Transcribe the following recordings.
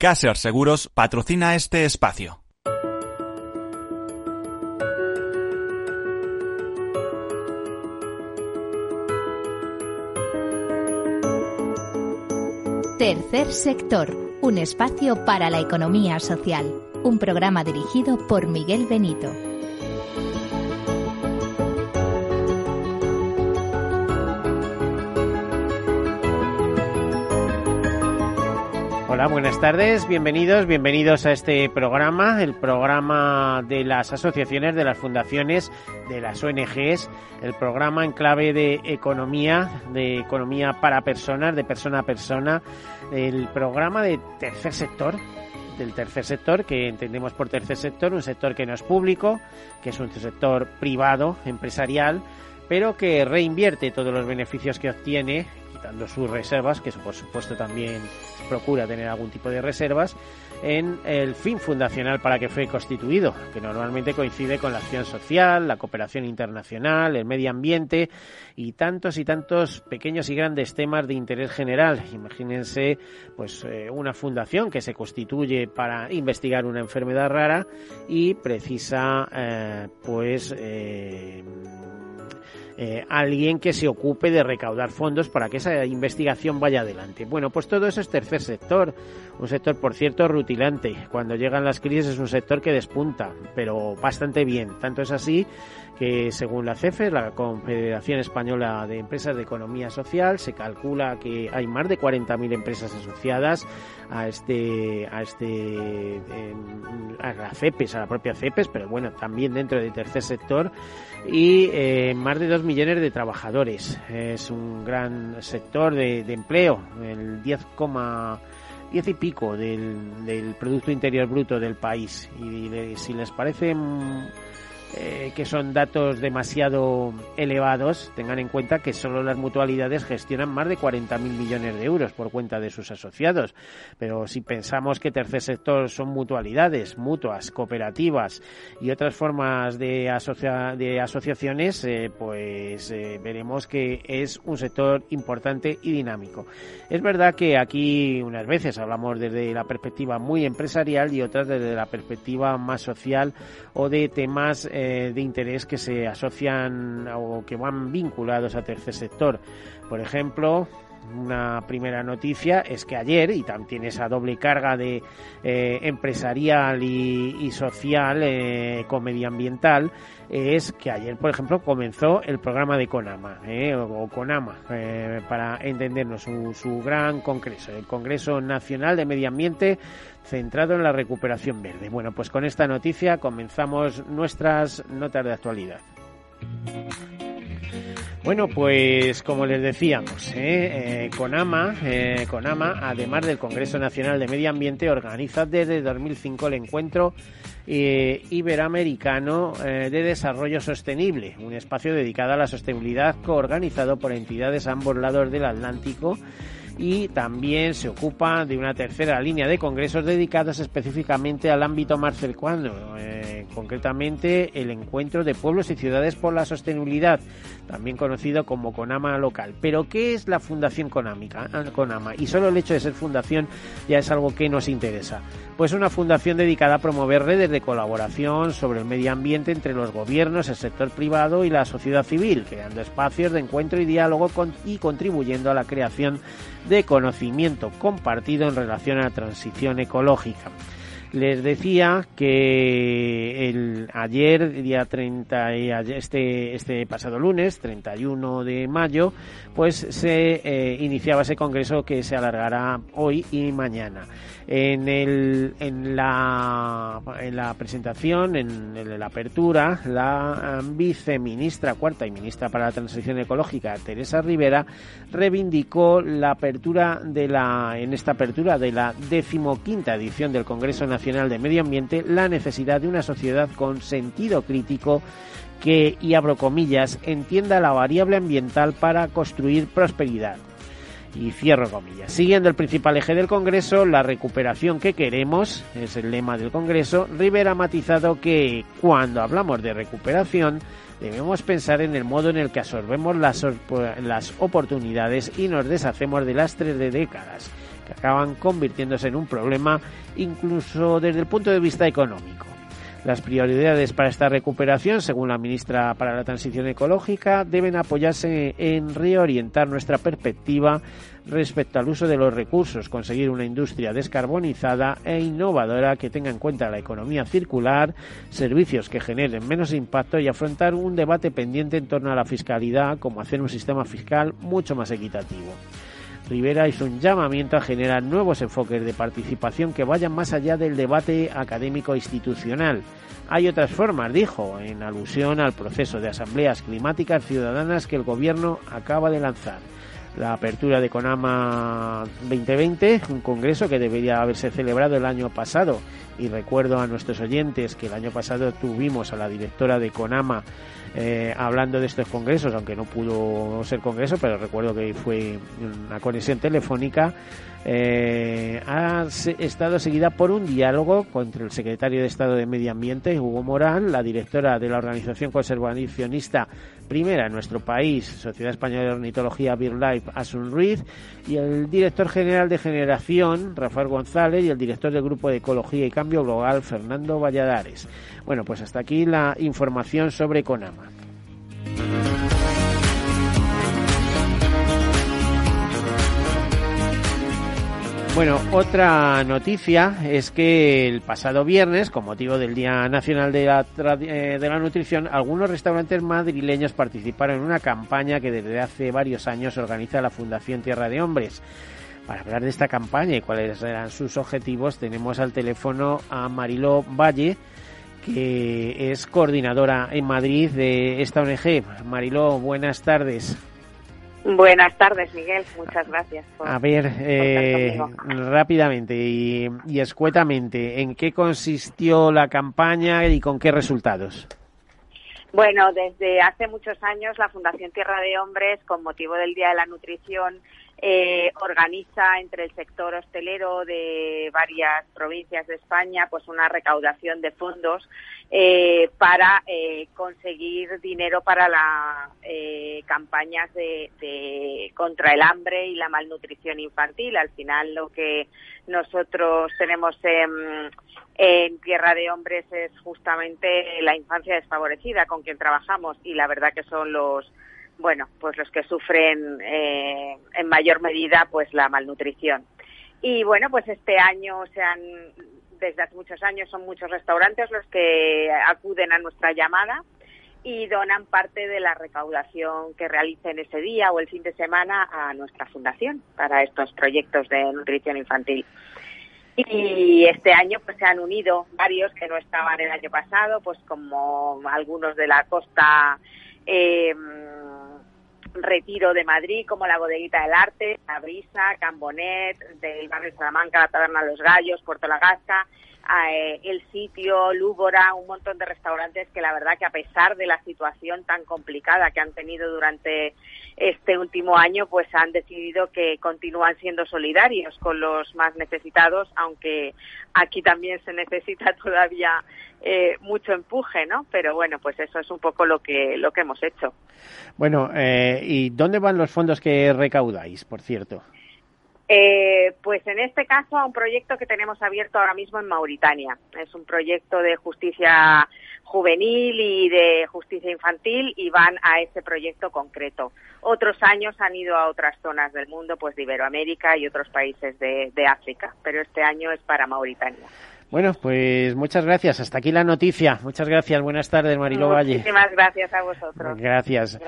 Caser Seguros patrocina este espacio. Tercer sector, un espacio para la economía social. Un programa dirigido por Miguel Benito. Hola, buenas tardes, bienvenidos, bienvenidos a este programa, el programa de las asociaciones, de las fundaciones, de las ONGs, el programa en clave de economía, de economía para personas, de persona a persona, el programa de tercer sector, del tercer sector, que entendemos por tercer sector, un sector que no es público, que es un sector privado, empresarial, pero que reinvierte todos los beneficios que obtiene quitando sus reservas, que por supuesto también procura tener algún tipo de reservas, en el fin fundacional para que fue constituido, que normalmente coincide con la acción social, la cooperación internacional, el medio ambiente y tantos y tantos pequeños y grandes temas de interés general. Imagínense, pues, eh, una fundación que se constituye para investigar una enfermedad rara y precisa, eh, pues, eh, eh, alguien que se ocupe de recaudar fondos para que esa investigación vaya adelante. Bueno, pues todo eso es tercer sector, un sector, por cierto, rutilante. Cuando llegan las crisis es un sector que despunta, pero bastante bien. Tanto es así que según la CEFE, la Confederación Española de Empresas de Economía Social, se calcula que hay más de 40.000 empresas asociadas a este a este a la CEPES, a la propia CEPES, pero bueno, también dentro del tercer sector y eh, más de 2 millones de trabajadores. Es un gran sector de, empleo, el 10, 10 y pico del, del Producto Interior Bruto del país. Y, y si les parece eh, que son datos demasiado elevados, tengan en cuenta que solo las mutualidades gestionan más de 40.000 millones de euros por cuenta de sus asociados. Pero si pensamos que tercer sector son mutualidades, mutuas, cooperativas y otras formas de, asocia de asociaciones, eh, pues eh, veremos que es un sector importante y dinámico. Es verdad que aquí unas veces hablamos desde la perspectiva muy empresarial y otras desde la perspectiva más social o de temas eh, de interés que se asocian o que van vinculados a tercer sector. Por ejemplo, una primera noticia es que ayer, y también esa doble carga de eh, empresarial y, social eh, con medioambiental, es que ayer, por ejemplo, comenzó el programa de CONAMA, o, CONAMA, para entendernos, su, su gran congreso, el Congreso Nacional de Medio Ambiente centrado en la recuperación verde. Bueno, pues con esta noticia comenzamos nuestras notas de actualidad. Bueno, pues como les decíamos, ¿eh? eh CONAMA, eh, CONAMA, además del Congreso Nacional de Medio Ambiente, organiza desde 2005 el encuentro Iberoamericano de Desarrollo Sostenible, un espacio dedicado a la sostenibilidad coorganizado por entidades a ambos lados del Atlántico y también se ocupa de una tercera línea de congresos dedicados específicamente al ámbito más cercano, eh, concretamente el encuentro de pueblos y ciudades por la sostenibilidad, también conocido como CONAMA local. Pero ¿qué es la Fundación Conámica, CONAMA? Y solo el hecho de ser fundación ya es algo que nos interesa. Pues una fundación dedicada a promover redes de colaboración sobre el medio ambiente entre los gobiernos, el sector privado y la sociedad civil, creando espacios de encuentro y diálogo y contribuyendo a la creación de conocimiento compartido en relación a la transición ecológica. Les decía que el ayer, día 30, este, este pasado lunes, 31 de mayo, pues se eh, iniciaba ese congreso que se alargará hoy y mañana. En, la, en la presentación, en, la apertura, la viceministra cuarta y ministra para la transición ecológica, Teresa Rivera, reivindicó la apertura de la, en esta apertura de la decimoquinta edición del Congreso Nacional de Medio Ambiente, la necesidad de una sociedad con sentido crítico que, y abro comillas, entienda la variable ambiental para construir prosperidad Y cierro comillas. Siguiendo el principal eje del Congreso, la recuperación que queremos, es el lema del Congreso, Rivera ha matizado que cuando hablamos de recuperación debemos pensar en el modo en el que absorbemos las, las oportunidades y nos deshacemos de lastres de décadas que acaban convirtiéndose en un problema incluso desde el punto de vista económico. Las prioridades para esta recuperación, según la ministra para la Transición Ecológica, deben apoyarse en reorientar nuestra perspectiva respecto al uso de los recursos, conseguir una industria descarbonizada e innovadora que tenga en cuenta la economía circular, servicios que generen menos impacto y afrontar un debate pendiente en torno a la fiscalidad, como hacer un sistema fiscal mucho más equitativo. Rivera hizo un llamamiento a generar nuevos enfoques de participación que vayan más allá del debate académico institucional. Hay otras formas, dijo, en alusión al proceso de asambleas climáticas ciudadanas que el Gobierno acaba de lanzar. La apertura de CONAMA 2020, un congreso que debería haberse celebrado el año pasado. Y recuerdo a nuestros oyentes que el año pasado tuvimos a la directora de CONAMA eh, hablando de estos congresos, aunque no pudo ser congreso, pero recuerdo que fue una conexión telefónica, eh, ha estado seguida por un diálogo entre el secretario de Estado de Medio Ambiente, Hugo Morán, la directora de la organización conservacionista primera en nuestro país, Sociedad Española de Ornitología BirdLife, Asun Ruiz, y el director general de Generación, Rafael González, y el director del Grupo de Ecología y Cambio Global, Fernando Valladares. Bueno, pues hasta aquí la información sobre CONAMA. Bueno, otra noticia es que el pasado viernes, con motivo del Día Nacional de la, eh, de la, Nutrición, algunos restaurantes madrileños participaron en una campaña que desde hace varios años organiza la Fundación Tierra de Hombres. Para hablar de esta campaña y cuáles eran sus objetivos, tenemos al teléfono a Mariló Valle, que es coordinadora en Madrid de esta ONG. Mariló, buenas tardes. Buenas tardes, Miguel. Muchas gracias. a ver, eh, rápidamente y, y, escuetamente, ¿en qué consistió la campaña y con qué resultados? Bueno, desde hace muchos años la Fundación Tierra de Hombres, con motivo del Día de la Nutrición, eh, organiza entre el sector hostelero de varias provincias de España pues una recaudación de fondos eh, para eh, conseguir dinero para las eh, campañas de, de, contra el hambre y la malnutrición infantil. Al final lo que nosotros tenemos en, en Tierra de Hombres es justamente la infancia desfavorecida con quien trabajamos y la verdad que son los bueno, pues los que sufren eh, en mayor medida pues la malnutrición. Y bueno, pues este año se han, desde hace muchos años son muchos restaurantes los que acuden a nuestra llamada y donan parte de la recaudación que realicen ese día o el fin de semana a nuestra fundación para estos proyectos de nutrición infantil. Y este año pues se han unido varios que no estaban el año pasado, pues como algunos de la costa eh, Retiro de Madrid, como la Bodeguita del Arte, La Brisa, Cambonet, del barrio Salamanca, la Taberna Los Gallos, Puerto La Gasca, eh, el sitio, Lúbora, un montón de restaurantes que la verdad que a pesar de la situación tan complicada que han tenido durante este último año, pues han decidido que continúan siendo solidarios con los más necesitados, aunque aquí también se necesita todavía eh, mucho empuje, ¿no? Pero bueno, pues eso es un poco lo que lo que hemos hecho. Bueno, eh, ¿y dónde van los fondos que recaudáis, por cierto? Eh, pues en este caso a un proyecto que tenemos abierto ahora mismo en Mauritania. Es un proyecto de justicia juvenil y de justicia infantil y van a ese proyecto concreto. Otros años han ido a otras zonas del mundo, pues de Iberoamérica y otros países de, de África, pero este año es para Mauritania. Bueno, pues muchas gracias. Hasta aquí la noticia. Muchas gracias. Buenas tardes, Marilo Valle. Muchísimas gracias a vosotros. Gracias.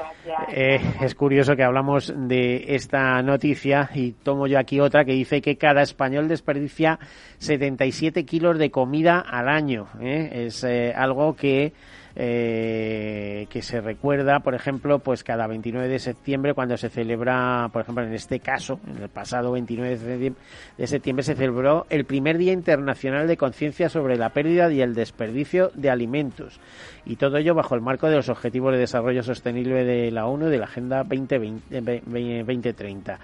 Eh, es curioso que hablamos de esta noticia y tomo yo aquí otra que dice que cada español desperdicia 77 kilos de comida al año. ¿eh? Es eh, algo que eh, que se recuerda, por ejemplo, pues cada 29 de septiembre cuando se celebra, por ejemplo, en este caso, en el pasado 29 de septiembre se celebró el primer Día Internacional de Conciencia sobre la pérdida y el desperdicio de alimentos. Y todo ello bajo el marco de los Objetivos de Desarrollo Sostenible de la ONU y de la Agenda 2020, 2030.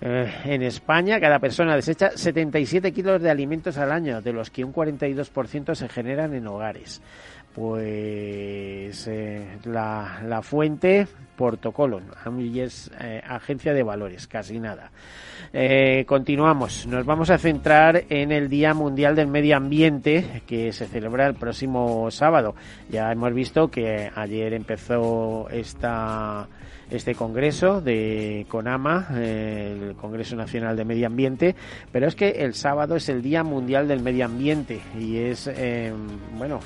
Eh, en España, cada persona desecha 77 kilos de alimentos al año, de los que un 42% se generan en hogares. Pues eh, la, la, fuente, Portocolon, es eh, agencia de valores, casi nada. continuamos, nos vamos a centrar en el Día Mundial del Medio Ambiente que se celebra el próximo sábado. Ya hemos visto que ayer empezó esta este congreso de CONAMA, el Congreso Nacional de Medio Ambiente, pero es que el sábado es el Día Mundial del Medio Ambiente y es, em, bueno,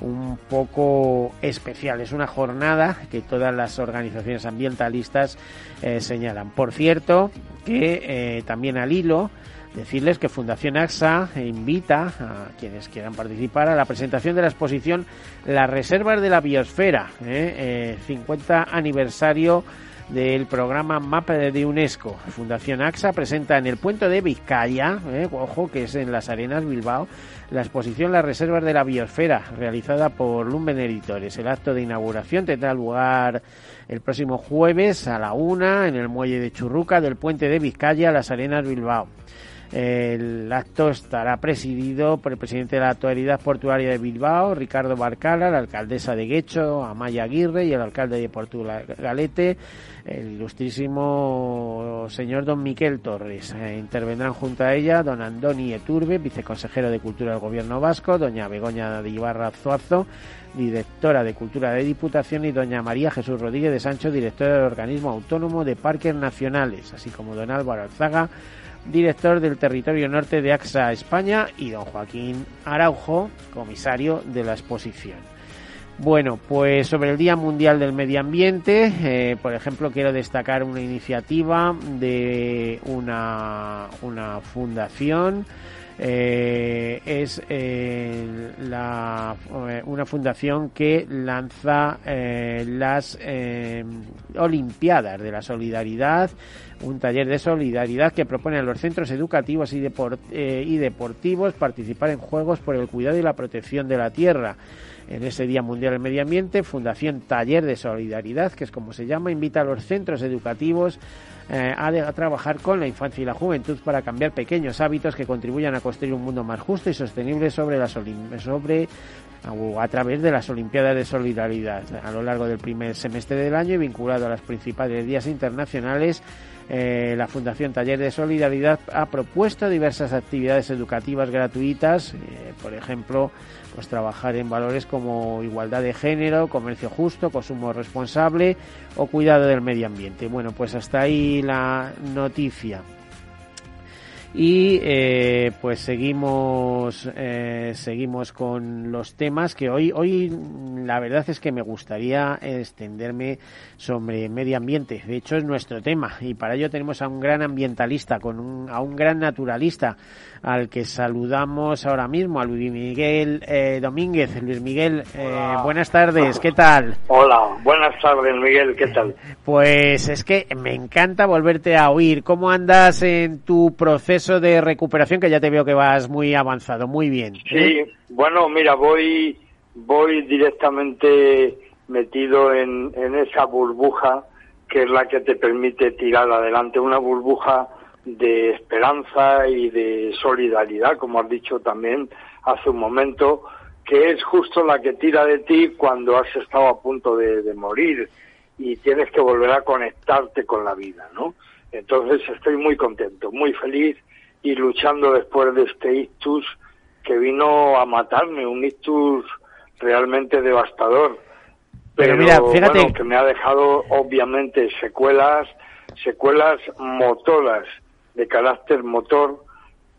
un poco especial. Es una jornada que todas las organizaciones ambientalistas eh, señalan. Por cierto, que eh, también al hilo Decirles que Fundación AXA invita a quienes quieran participar a la presentación de la exposición Las Reservas de la Biosfera, 50 ¿eh? Aniversario del programa MAP de UNESCO. Fundación AXA presenta en el puente de Vizcaya, ¿eh? ojo que es en las Arenas Bilbao, la exposición Las Reservas de la Biosfera, realizada por Lumben Editores. El acto de inauguración tendrá lugar el próximo jueves a la una en el muelle de Churruca del puente de Vizcaya, Las Arenas Bilbao. El acto estará presidido por el presidente de la Autoridad Portuaria de Bilbao, Ricardo Barcala, la alcaldesa de Guecho, Amaya Aguirre y el alcalde de Portugalete, el ilustrísimo señor don Miquel Torres. Eh, intervendrán junto a ella don Andoni Eturbe, viceconsejero de Cultura del Gobierno Vasco, doña Begoña de Ibarra Zuazo, directora de Cultura de Diputación, y doña María Jesús Rodríguez de Sancho, directora del Organismo Autónomo de Parques Nacionales, así como don Álvaro Alzaga, director del territorio norte de AXA España, y don Joaquín Araujo, comisario de la exposición. Bueno, pues sobre el Día Mundial del Medio Ambiente, eh, por ejemplo, quiero destacar una iniciativa de una, una fundación eh, es eh, la, una fundación que lanza las Olimpiadas de la Solidaridad, un taller de solidaridad que propone a los centros educativos y, y deportivos participar en juegos por el cuidado y la protección de la tierra en ese Día Mundial del Medio Ambiente, Fundación Taller de Solidaridad, que es como se llama, invita a los centros educativos eh, a, trabajar con la infancia y la juventud para cambiar pequeños hábitos que contribuyan a construir un mundo más justo y sostenible sobre las sobre a través de las Olimpiadas de Solidaridad a lo largo del primer semestre del año y vinculado a las principales días internacionales. Eh, la Fundación Taller de Solidaridad ha propuesto diversas actividades educativas gratuitas, eh, por ejemplo, pues trabajar en valores como igualdad de género, comercio justo, consumo responsable o cuidado del medio ambiente. Bueno, pues hasta ahí la noticia. Y eh, pues seguimos, eh, seguimos con los temas que hoy, hoy la verdad es que me gustaría extenderme sobre medio ambiente. De hecho es nuestro tema y para ello tenemos a un gran ambientalista, con un, a un gran naturalista, al que saludamos ahora mismo, a Luis Miguel eh, Domínguez. Luis Miguel, eh, buenas tardes, ¿qué tal? Hola, buenas tardes Miguel, ¿qué tal? Pues es que me encanta volverte a oír. ¿Cómo andas en tu proceso de recuperación? Que ya te veo que vas muy avanzado, muy bien. ¿eh? Sí, bueno, mira, voy, voy directamente metido en, en esa burbuja que es la que te permite tirar adelante, una burbuja de esperanza y de solidaridad, como has dicho también hace un momento, que es justo la que tira de ti cuando has estado a punto de, morir y tienes que volver a conectarte con la vida, ¿no? Entonces estoy muy contento, muy feliz y luchando después de este ictus que vino a matarme, un ictus realmente devastador. Pero, mira, fíjate que me ha dejado obviamente secuelas, secuelas motoras de carácter motor,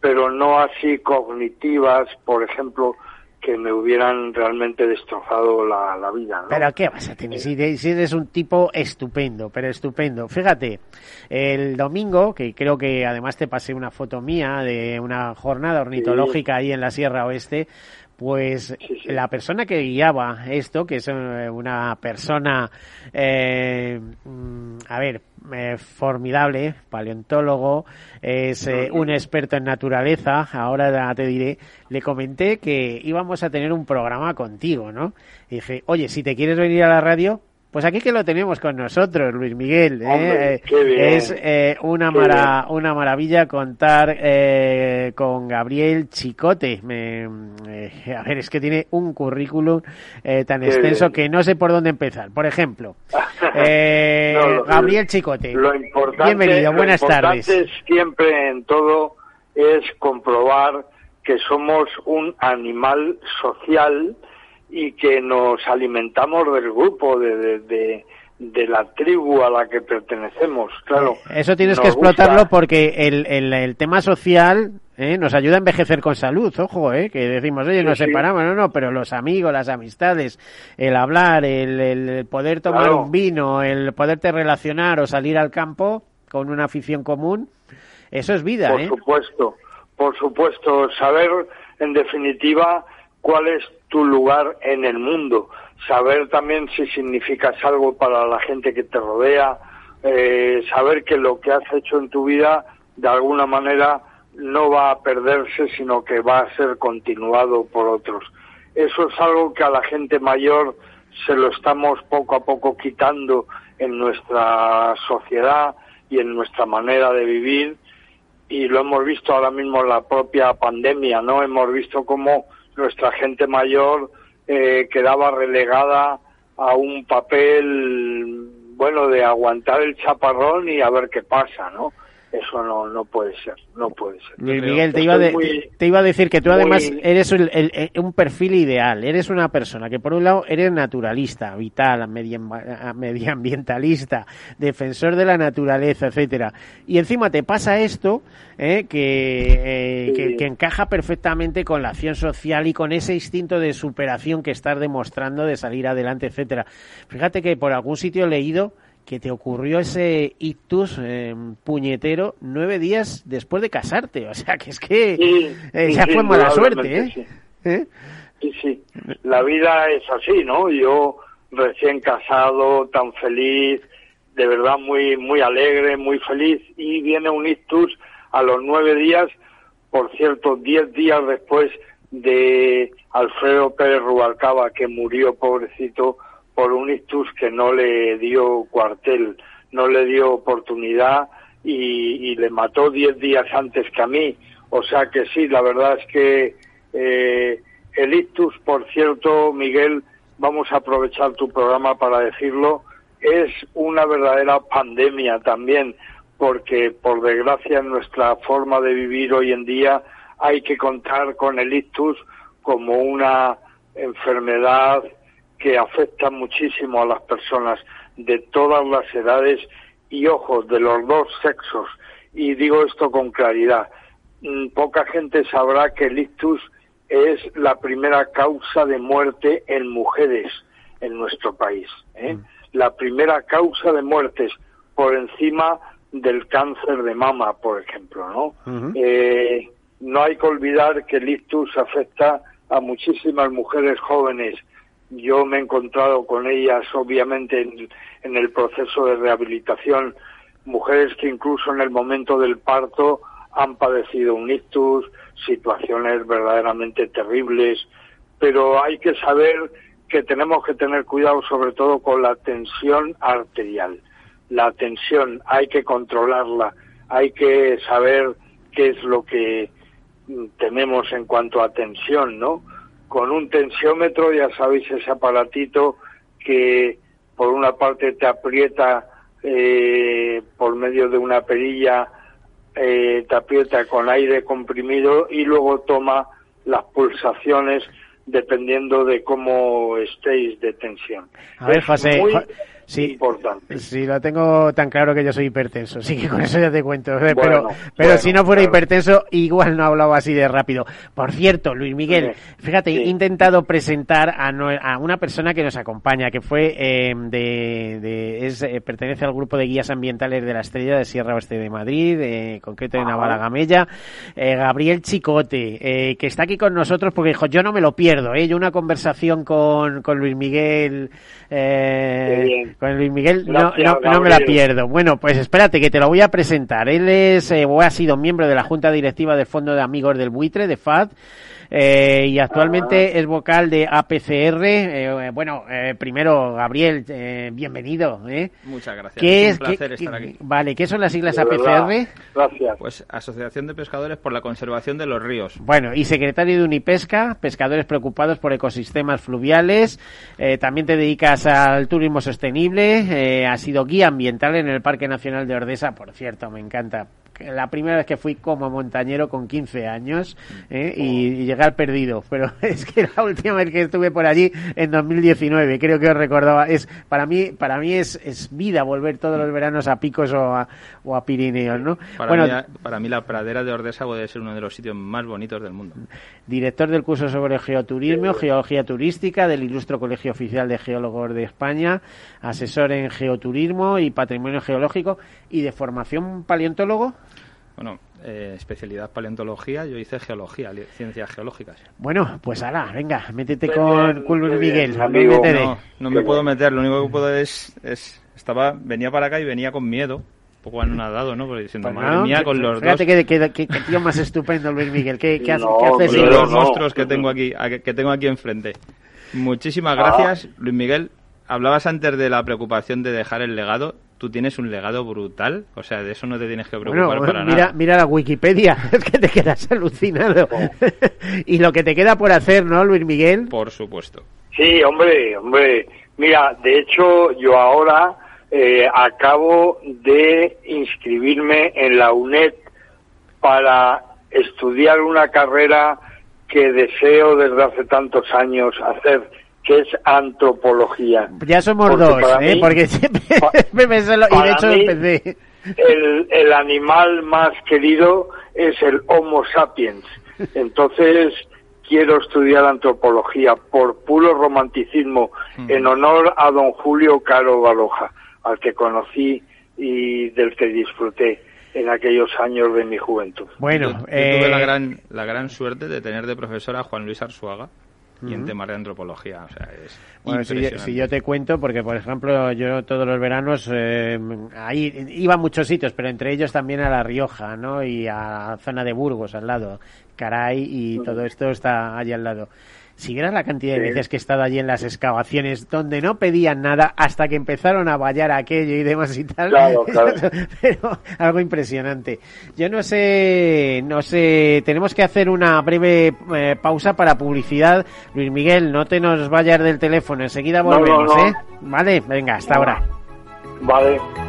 pero no así cognitivas, por ejemplo, que me hubieran realmente destrozado la, vida. Pero ¿qué vas a tener? Si, eres un tipo estupendo, pero estupendo. Fíjate, el domingo, que creo que además te pasé una foto mía de una jornada ornitológica ahí en la Sierra Oeste, Pues la persona que guiaba esto, que es eh, una persona, eh, mm, a ver, eh, formidable, paleontólogo, es un experto en naturaleza, ahora te diré, le comenté que íbamos a tener un programa contigo, ¿no? Y dije, oye, si te quieres venir a la radio, pues aquí que lo tenemos con nosotros, Luis Miguel. ¿eh? es eh, una, una maravilla contar eh, con Gabriel Chicote. Me, a ver, es que tiene un currículum tan extenso que no sé por dónde empezar. Por ejemplo, Gabriel Chicote. Lo importante, Bienvenido, buenas lo tardes. siempre en todo es comprobar que somos un animal social y que nos alimentamos del grupo, de, de, de, la tribu a la que pertenecemos, claro. Eso tienes que explotarlo porque el, el, el, tema social ¿eh? nos ayuda a envejecer con salud, ojo, ¿eh? que decimos, oye, nos separamos, no, no, pero los amigos, las amistades, el hablar, el, el poder tomar un vino, el poderte relacionar o salir al campo con una afición común, eso es vida, Por ¿eh? supuesto, por supuesto, saber, en definitiva, cuál es tu lugar en el mundo, saber también si significas algo para la gente que te rodea, eh, saber que lo que has hecho en tu vida de alguna manera no va a perderse, sino que va a ser continuado por otros. Eso es algo que a la gente mayor se lo estamos poco a poco quitando en nuestra sociedad y en nuestra manera de vivir y lo hemos visto ahora mismo en la propia pandemia, ¿no? Hemos visto cómo nuestra gente mayor eh, quedaba relegada a un papel, bueno, de aguantar el chaparrón y a ver qué pasa, ¿no? Eso no, no puede ser, no puede ser. Miguel, te iba, te iba, a decir que tú además eres un perfil ideal. Eres una persona que por un lado eres naturalista, vital, medioambientalista, defensor de la naturaleza, etcétera. Y encima te pasa esto ¿eh? que, eh, que, encaja perfectamente con la acción social y con ese instinto de superación que estás demostrando de salir adelante, etcétera. Fíjate que por algún sitio he leído que te ocurrió ese ictus eh, puñetero nueve días después de casarte. O sea, que es que eh, ya fue mala suerte, ¿eh? ¿eh? Sí. sí, La vida es así, ¿no? Yo recién casado, tan feliz, de verdad muy, muy alegre, muy feliz, y viene un ictus a los nueve días, por cierto, diez días después de Alfredo Pérez Rubalcaba, que murió, pobrecito, por un ictus que no le dio cuartel, no le dio oportunidad y, le mató diez días antes que a mí. O sea que sí, la verdad es que eh, el ictus, por cierto, Miguel, vamos a aprovechar tu programa para decirlo, es una verdadera pandemia también, porque por desgracia en nuestra forma de vivir hoy en día hay que contar con el ictus como una enfermedad que afecta muchísimo a las personas de todas las edades y ojos de los dos sexos. Y digo esto con claridad. Mm, poca gente sabrá que el ictus es la primera causa de muerte en mujeres en nuestro país. ¿eh? Mm. La primera causa de muertes por encima del cáncer de mama, por ejemplo. ¿no? Eh, no hay que olvidar que el ictus afecta a muchísimas mujeres jóvenes yo me he encontrado con ellas, obviamente, en, el proceso de rehabilitación, mujeres que incluso en el momento del parto han padecido un ictus, situaciones verdaderamente terribles, pero hay que saber que tenemos que tener cuidado sobre todo con la tensión arterial. La tensión hay que controlarla, hay que saber qué es lo que tenemos en cuanto a tensión, ¿no? Con un tensiómetro, ya sabéis ese aparatito que por una parte te aprieta eh, por medio de una perilla, eh, te aprieta con aire comprimido y luego toma las pulsaciones dependiendo de cómo estéis de tensión. A ver, José, importante. Sí, lo tengo tan claro que yo soy hipertenso, sí que con eso ya te cuento. pero pero si no fuera hipertenso, igual no hablaba así de rápido. Por cierto, Luis Miguel, fíjate, he intentado presentar a, a, una persona que nos acompaña, que fue eh, de, es, eh, pertenece al grupo de guías ambientales de la Estrella de Sierra Oeste de Madrid, eh, concreto de Navalagamella, eh, Gabriel Chicote, eh, que está aquí con nosotros porque dijo, yo no me lo pierdo, ¿eh? yo una conversación con, con Luis Miguel, eh, con Luis Miguel no, no, me la pierdo. Bueno, pues espérate que te lo voy a presentar. Él es, eh, o ha sido miembro de la Junta Directiva del Fondo de Amigos del Buitre, de FAD, eh, y actualmente ah. es vocal de APCR. Eh, bueno, eh, primero, Gabriel, eh, bienvenido. Muchas gracias. ¿Qué es, un placer estar aquí. Vale, ¿qué son las siglas APCR? Gracias. Pues Asociación de Pescadores por la Conservación de los Ríos. Bueno, y secretario de Unipesca, pescadores preocupados por ecosistemas fluviales. también te dedicas al turismo sostenible. has sido guía ambiental en el Parque Nacional de Ordesa, por cierto, me encanta la primera vez que fui como montañero con 15 años ¿eh? y, llegar perdido. Pero es que la última vez que estuve por allí en 2019, creo que os recordaba. Es para mí para mí es, es vida volver todos los veranos a Picos o a, o a Pirineos, ¿no? Para, bueno, mí, para mí la pradera de Ordesa puede ser uno de los sitios más bonitos del mundo. Director del curso sobre geoturismo, geología turística del Ilustro Colegio Oficial de Geólogos de España, asesor en geoturismo y patrimonio geológico y de formación paleontólogo. Bueno, eh, especialidad paleontología, yo hice geología, ciencias geológicas. Bueno, pues ahora, venga, métete con Culver Miguel. No, no me puedo meter, lo único que puedo es, es, estaba, venía para acá y venía con miedo, un poco anonadado, ¿no? Porque diciendo, pues madre mía, con los dos... Fíjate que, tío más estupendo, Luis Miguel, ¿qué, qué, haces? Con los monstruos que tengo aquí, que tengo aquí enfrente. Muchísimas gracias, Luis Miguel. Hablabas antes de la preocupación de dejar el legado tú tienes un legado brutal, o sea, de eso no te tienes que preocupar para mira, nada. Mira la Wikipedia, es que te quedas alucinado. y lo que te queda por hacer, ¿no, Luis Miguel? Por supuesto. Sí, hombre, hombre. Mira, de hecho, yo ahora eh, acabo de inscribirme en la UNED para estudiar una carrera que deseo desde hace tantos años hacer que es antropología. Ya somos dos, ¿eh? porque siempre me y de hecho empecé. El, el animal más querido es el Homo sapiens. Entonces quiero estudiar antropología por puro romanticismo en honor a don Julio Caro Baloja, al que conocí y del que disfruté en aquellos años de mi juventud. Bueno, tuve la eh, gran la gran suerte de tener de profesora a Juan Luis Arzuaga y en temas de antropología. O sea, es bueno, si, yo te cuento, porque por ejemplo yo todos los veranos eh, ahí iba a muchos sitios, pero entre ellos también a La Rioja, ¿no? Y a la zona de Burgos al lado, Caray y todo esto está allí al lado si vieras la cantidad de veces que he estado allí en las excavaciones donde no pedían nada hasta que empezaron a vallar aquello y demás y tal. Claro, claro. Pero algo impresionante. Yo no sé, no sé, tenemos que hacer una breve eh, pausa para publicidad. Luis Miguel, no te nos vayas del teléfono, enseguida volvemos, ¿eh? Vale, venga, hasta ahora. Vale.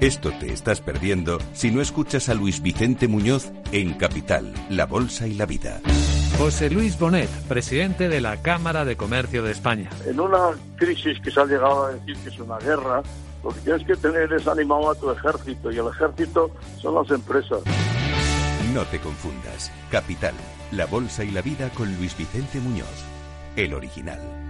Esto te estás perdiendo si no escuchas a Luis Vicente Muñoz en Capital, La Bolsa y la Vida. José Luis Bonet, presidente de la Cámara de Comercio de España. En una crisis que se ha llegado a decir que es una guerra, lo que tienes que tener es animado a tu ejército y el ejército son las empresas. No te confundas. Capital, La Bolsa y la Vida con Luis Vicente Muñoz, el original.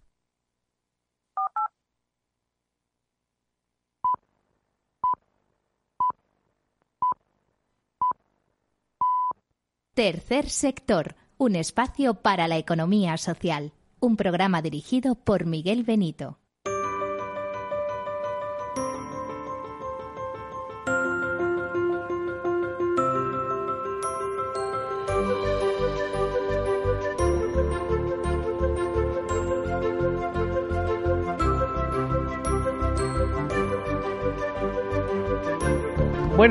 Tercer sector, un espacio para la economía social. Un programa dirigido por Miguel Benito.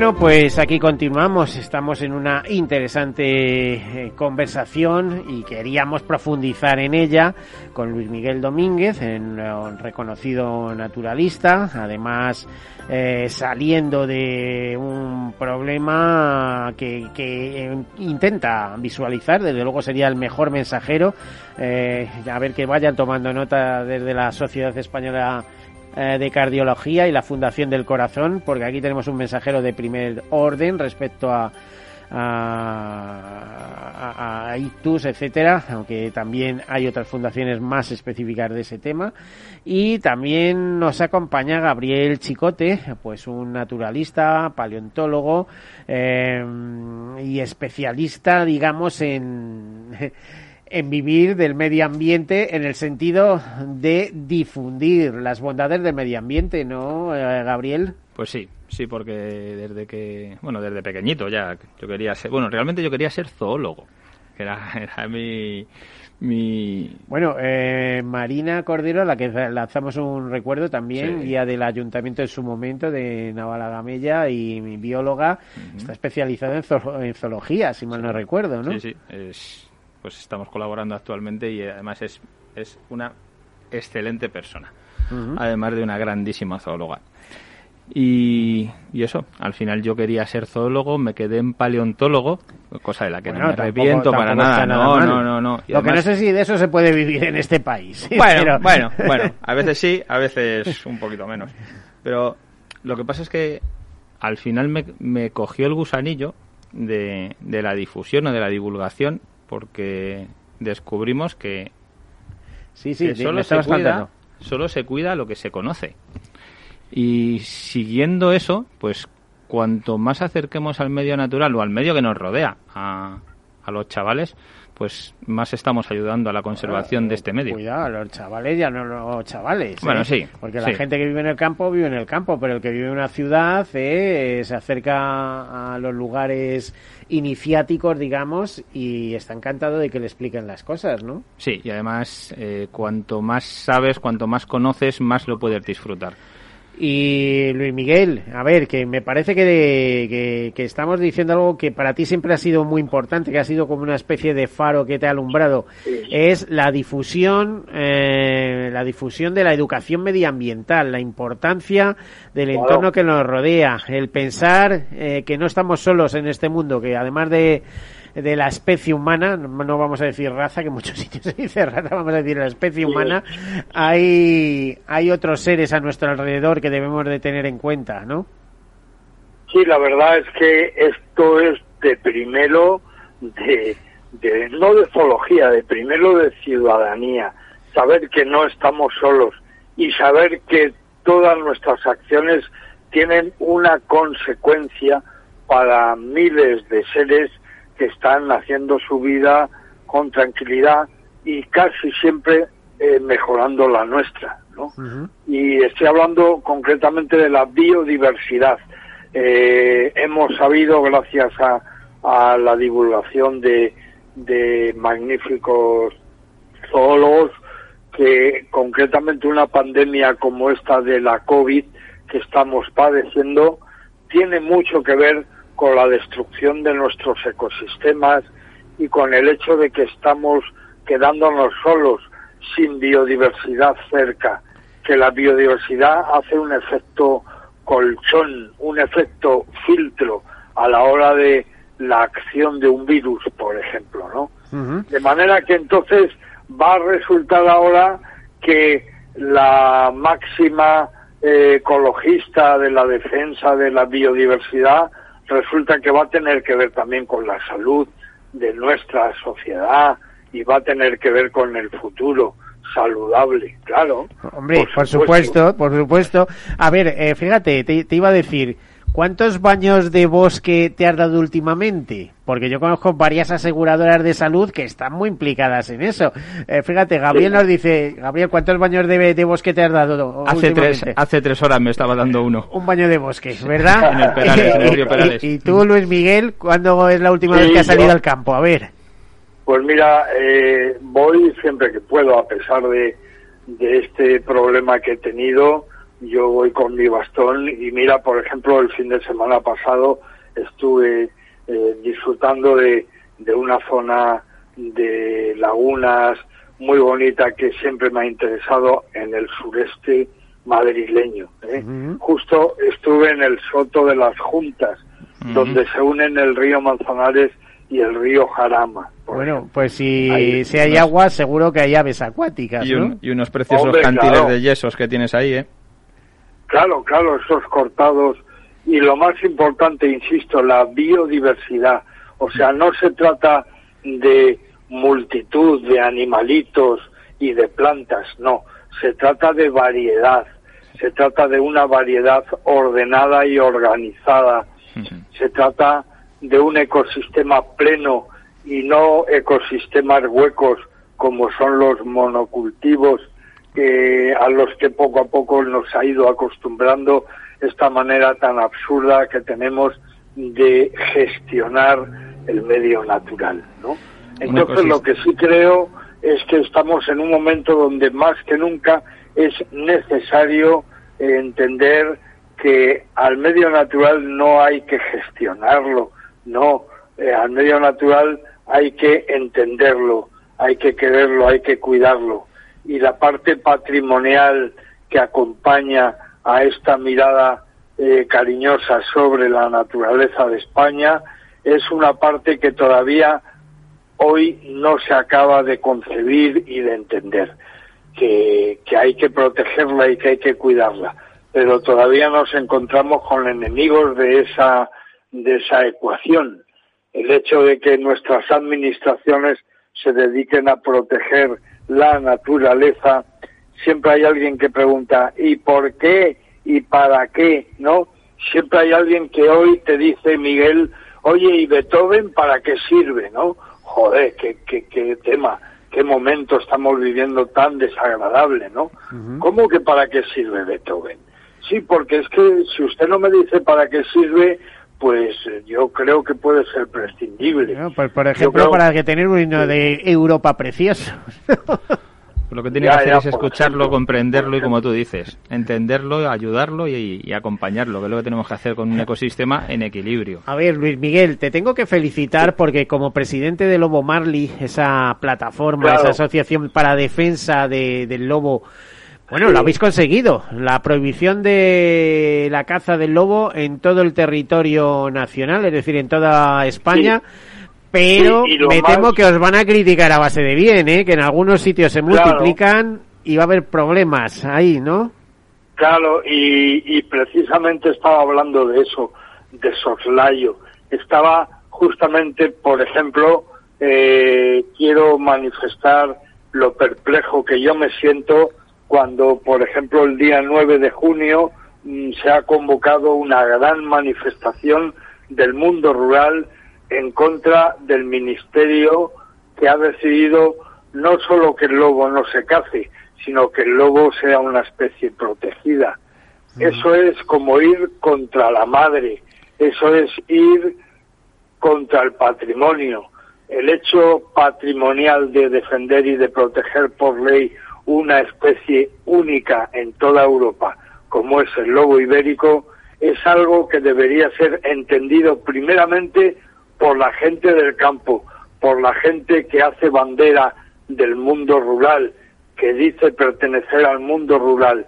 Bueno, pues aquí continuamos. Estamos en una interesante eh, conversación y queríamos profundizar en ella con Luis Miguel Domínguez, un reconocido naturalista, además eh, saliendo de un problema que, intenta visualizar, desde luego sería el mejor mensajero. Eh, a ver que vayan tomando nota desde la Sociedad Española eh, de Cardiología y la Fundación del Corazón, porque aquí tenemos un mensajero de primer orden respecto a, a, a, ictus, etcétera, aunque también hay otras fundaciones más específicas de ese tema. Y también nos acompaña Gabriel Chicote, pues un naturalista, paleontólogo eh, y especialista, digamos, en en vivir del medio ambiente en el sentido de difundir las bondades del medio ambiente, ¿no, eh, Gabriel? Pues sí, sí, porque desde que, bueno, desde pequeñito ya, yo quería ser, bueno, realmente yo quería ser zoólogo, que era, era mi, mi... Bueno, eh, Marina Cordero, a la que lanzamos un recuerdo también, guía del ayuntamiento en su momento de Navalagamella y mi bióloga, está especializada en, en, zoología, si mal no recuerdo, ¿no? Sí, sí, es pues estamos colaborando actualmente y además es, es una excelente persona, además de una grandísima zoóloga. Y, y, eso, al final yo quería ser zoólogo, me quedé en paleontólogo, cosa de la que no me arrepiento para nada. no, no, no, no, Lo que no sé si de eso se puede vivir en este país. Bueno, bueno, bueno, a veces sí, a veces un poquito menos. Pero lo que pasa es que al final me, me cogió el gusanillo de, de la difusión o de la divulgación porque descubrimos que, sí, sí, solo, se cuida, solo se cuida lo que se conoce. Y siguiendo eso, pues cuanto más acerquemos al medio natural o al medio que nos rodea a, a los chavales, pues más estamos ayudando a la conservación de este medio. Cuidado, los chavales ya no los chavales. Bueno, ¿eh? sí. Porque la gente que vive en el campo vive en el campo, pero el que vive en una ciudad eh, se acerca a los lugares iniciáticos, digamos, y está encantado de que le expliquen las cosas, ¿no? Sí, y además, eh, cuanto más sabes, cuanto más conoces, más lo puedes disfrutar. Y Luis Miguel, a ver, que me parece que, que, estamos diciendo algo que para ti siempre ha sido muy importante, que ha sido como una especie de faro que te ha alumbrado, es la difusión, eh, la difusión de la educación medioambiental, la importancia del entorno que nos rodea, el pensar eh, que no estamos solos en este mundo, que además de de la especie humana, no vamos a decir raza, que en muchos sitios se dice raza, vamos a decir la especie humana, hay, hay otros seres a nuestro alrededor que debemos de tener en cuenta, ¿no? Sí, la verdad es que esto es de primero de, de no de zoología, de primero de ciudadanía, saber que no estamos solos y saber que todas nuestras acciones tienen una consecuencia para miles de seres que están haciendo su vida con tranquilidad y casi siempre eh, mejorando la nuestra. ¿no? Y estoy hablando concretamente de la biodiversidad. Eh, hemos sabido, gracias a, a la divulgación de, de magníficos zoólogos, que concretamente una pandemia como esta de la COVID que estamos padeciendo tiene mucho que ver con la destrucción de nuestros ecosistemas y con el hecho de que estamos quedándonos solos sin biodiversidad cerca, que la biodiversidad hace un efecto colchón, un efecto filtro a la hora de la acción de un virus, por ejemplo, ¿no? De manera que entonces va a resultar ahora que la máxima eh, ecologista de la defensa de la biodiversidad resulta que va a tener que ver también con la salud de nuestra sociedad y va a tener que ver con el futuro saludable, claro. Hombre, por supuesto, por supuesto. A ver, eh, fíjate, te, iba a decir, ¿cuántos baños de bosque te has dado últimamente? Porque yo conozco varias aseguradoras de salud que están muy implicadas en eso. Eh, fíjate, Gabriel nos dice, Gabriel, ¿cuántos baños de, de, bosque te has dado? Hace tres, hace tres horas me estaba dando uno. Un baño de bosque, ¿verdad? en el Perales, en el río Perales. ¿Y, tú, Luis Miguel, cuándo es la última vez que has salido al campo? A ver. Pues mira, eh, voy siempre que puedo, a pesar de, este problema que he tenido, yo voy con mi bastón y mira, por ejemplo, el fin de semana pasado estuve eh, disfrutando de, una zona de lagunas muy bonita que siempre me ha interesado en el sureste madrileño. ¿eh? Justo estuve en el Soto de las Juntas, donde se unen el río Manzanares y el río Jarama. Bueno, pues si, si hay agua, seguro que hay aves acuáticas. Y, y unos preciosos cantiles de yesos que tienes ahí, ¿eh? Claro, claro, esos cortados. Y lo más importante, insisto, la biodiversidad. O sea, no se trata de multitud de animalitos y de plantas, no. Se trata de variedad. Se trata de una variedad ordenada y organizada. Se trata de un ecosistema pleno y no ecosistemas huecos como son los monocultivos a los que poco a poco nos ha ido acostumbrando esta manera tan absurda que tenemos de gestionar el medio natural, ¿no? Entonces lo que sí creo es que estamos en un momento donde más que nunca es necesario entender que al medio natural no hay que gestionarlo, no, eh, al medio natural hay que entenderlo, hay que quererlo, hay que cuidarlo. Y la parte patrimonial que acompaña a esta mirada eh, cariñosa sobre la naturaleza de España es una parte que todavía hoy no se acaba de concebir y de entender, que, que hay que protegerla y que hay que cuidarla. Pero todavía nos encontramos con enemigos de esa de esa ecuación. El hecho de que nuestras administraciones se dediquen a proteger la naturaleza, siempre hay alguien que pregunta, ¿y por qué? ¿Y para qué? ¿No? Siempre hay alguien que hoy te dice, Miguel, oye, ¿y Beethoven para qué sirve? ¿No? Joder, qué, qué, qué tema, qué momento estamos viviendo tan desagradable, ¿no? ¿Cómo que para qué sirve Beethoven? Sí, porque es que si usted no me dice para qué sirve, pues eh, yo creo que puede ser prescindible. Pues, por ejemplo, para que tener un himno de Europa precioso. Lo que tiene que hacer es escucharlo, comprenderlo y, como tú dices, entenderlo, ayudarlo y, acompañarlo, que es lo que tenemos que hacer con un ecosistema en equilibrio. A ver, Luis Miguel, te tengo que felicitar porque como presidente de Lobo Marley, esa plataforma, esa asociación para defensa del lobo bueno, lo habéis conseguido. La prohibición de la caza del lobo en todo el territorio nacional, es decir, en toda España. Pero me temo que os van a criticar a base de bien, ¿eh? que en algunos sitios se multiplican y va a haber problemas ahí, ¿no? Claro, y, y precisamente estaba hablando de eso, de soslayo. Estaba justamente, por ejemplo, eh, quiero manifestar lo perplejo que yo me siento cuando, por ejemplo, el día 9 de junio mm, se ha convocado una gran manifestación del mundo rural en contra del ministerio que ha decidido no solo que el lobo no se cace, sino que el lobo sea una especie protegida. Eso es como ir contra la madre, eso es ir contra el patrimonio. El hecho patrimonial de defender y de proteger por ley una especie única en toda Europa, como es el lobo ibérico, es algo que debería ser entendido primeramente por la gente del campo, por la gente que hace bandera del mundo rural, que dice pertenecer al mundo rural.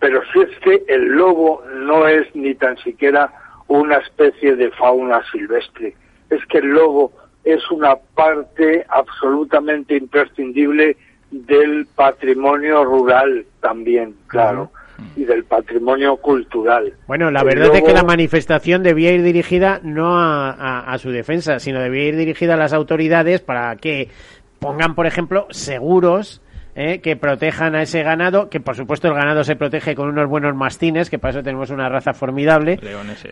Pero si es que el lobo no es ni tan siquiera una especie de fauna silvestre, es que el lobo es una parte absolutamente imprescindible del patrimonio rural también, claro, y del patrimonio cultural. Bueno, la verdad es que la manifestación debía ir dirigida no a, su defensa, sino debía ir dirigida a las autoridades para que pongan, por ejemplo, seguros ¿eh? que protejan a ese ganado, que por supuesto el ganado se protege con unos buenos mastines, que para eso tenemos una raza formidable,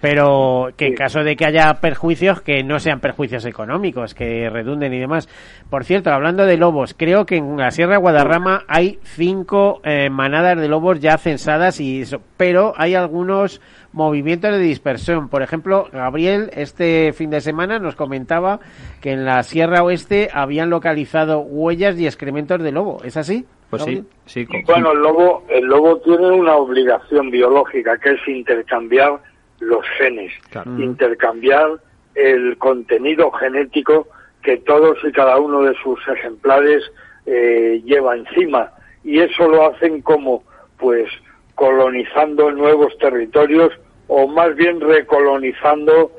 pero que en caso de que haya perjuicios, que no sean perjuicios económicos, que redunden y demás. Por cierto, hablando de lobos, creo que en la Sierra Guadarrama hay cinco eh, manadas de lobos ya censadas, y eso, pero hay algunos movimientos de dispersión. Por ejemplo, Gabriel este fin de semana nos comentaba que en la Sierra Oeste habían localizado huellas y excrementos de lobo. ¿Es así? Pues sí, sí. Bueno, el lobo, el lobo tiene una obligación biológica que es intercambiar los genes, intercambiar el contenido genético que todos y cada uno de sus ejemplares eh, lleva encima. Y eso lo hacen como, pues, colonizando nuevos territorios o más bien recolonizando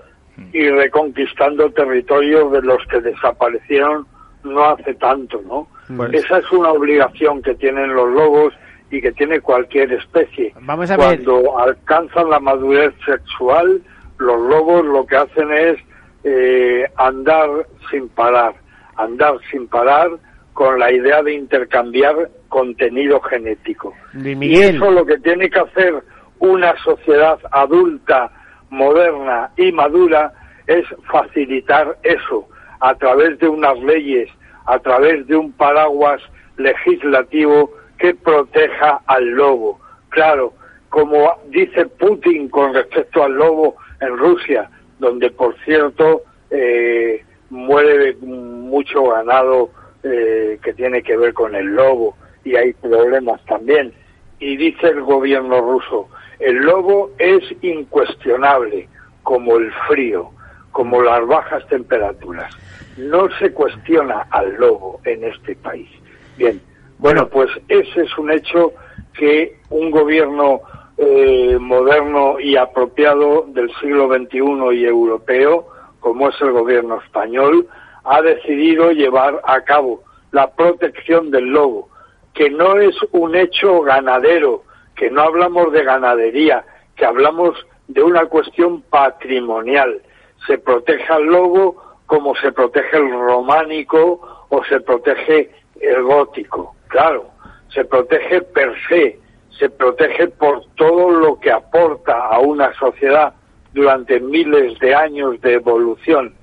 y reconquistando territorios de los que desaparecieron no hace tanto, ¿no? Pues Esa es una obligación que tienen los lobos y que tiene cualquier especie. Vamos a Cuando alcanzan la madurez sexual, los lobos lo que hacen es eh, andar sin parar, andar sin parar con la idea de intercambiar contenido genético. Y eso lo que tiene que hacer una sociedad adulta, moderna y madura es facilitar eso a través de unas leyes, a través de un paraguas legislativo que proteja al lobo. Claro, como dice Putin con respecto al lobo en Rusia, donde por cierto eh, muere mucho ganado eh, que tiene que ver con el lobo y hay problemas también. Y dice el gobierno ruso, el lobo es incuestionable, como el frío, como las bajas temperaturas. No se cuestiona al lobo en este país. Bien, bueno, pues ese es un hecho que un gobierno eh, moderno y apropiado del siglo XXI y europeo, como es el gobierno español, ha decidido llevar a cabo la protección del lobo, que no es un hecho ganadero, que no hablamos de ganadería, que hablamos de una cuestión patrimonial. Se protege al lobo como se protege el románico o se protege el gótico. Claro, se protege per se, se protege por todo lo que aporta a una sociedad durante miles de años de evolución.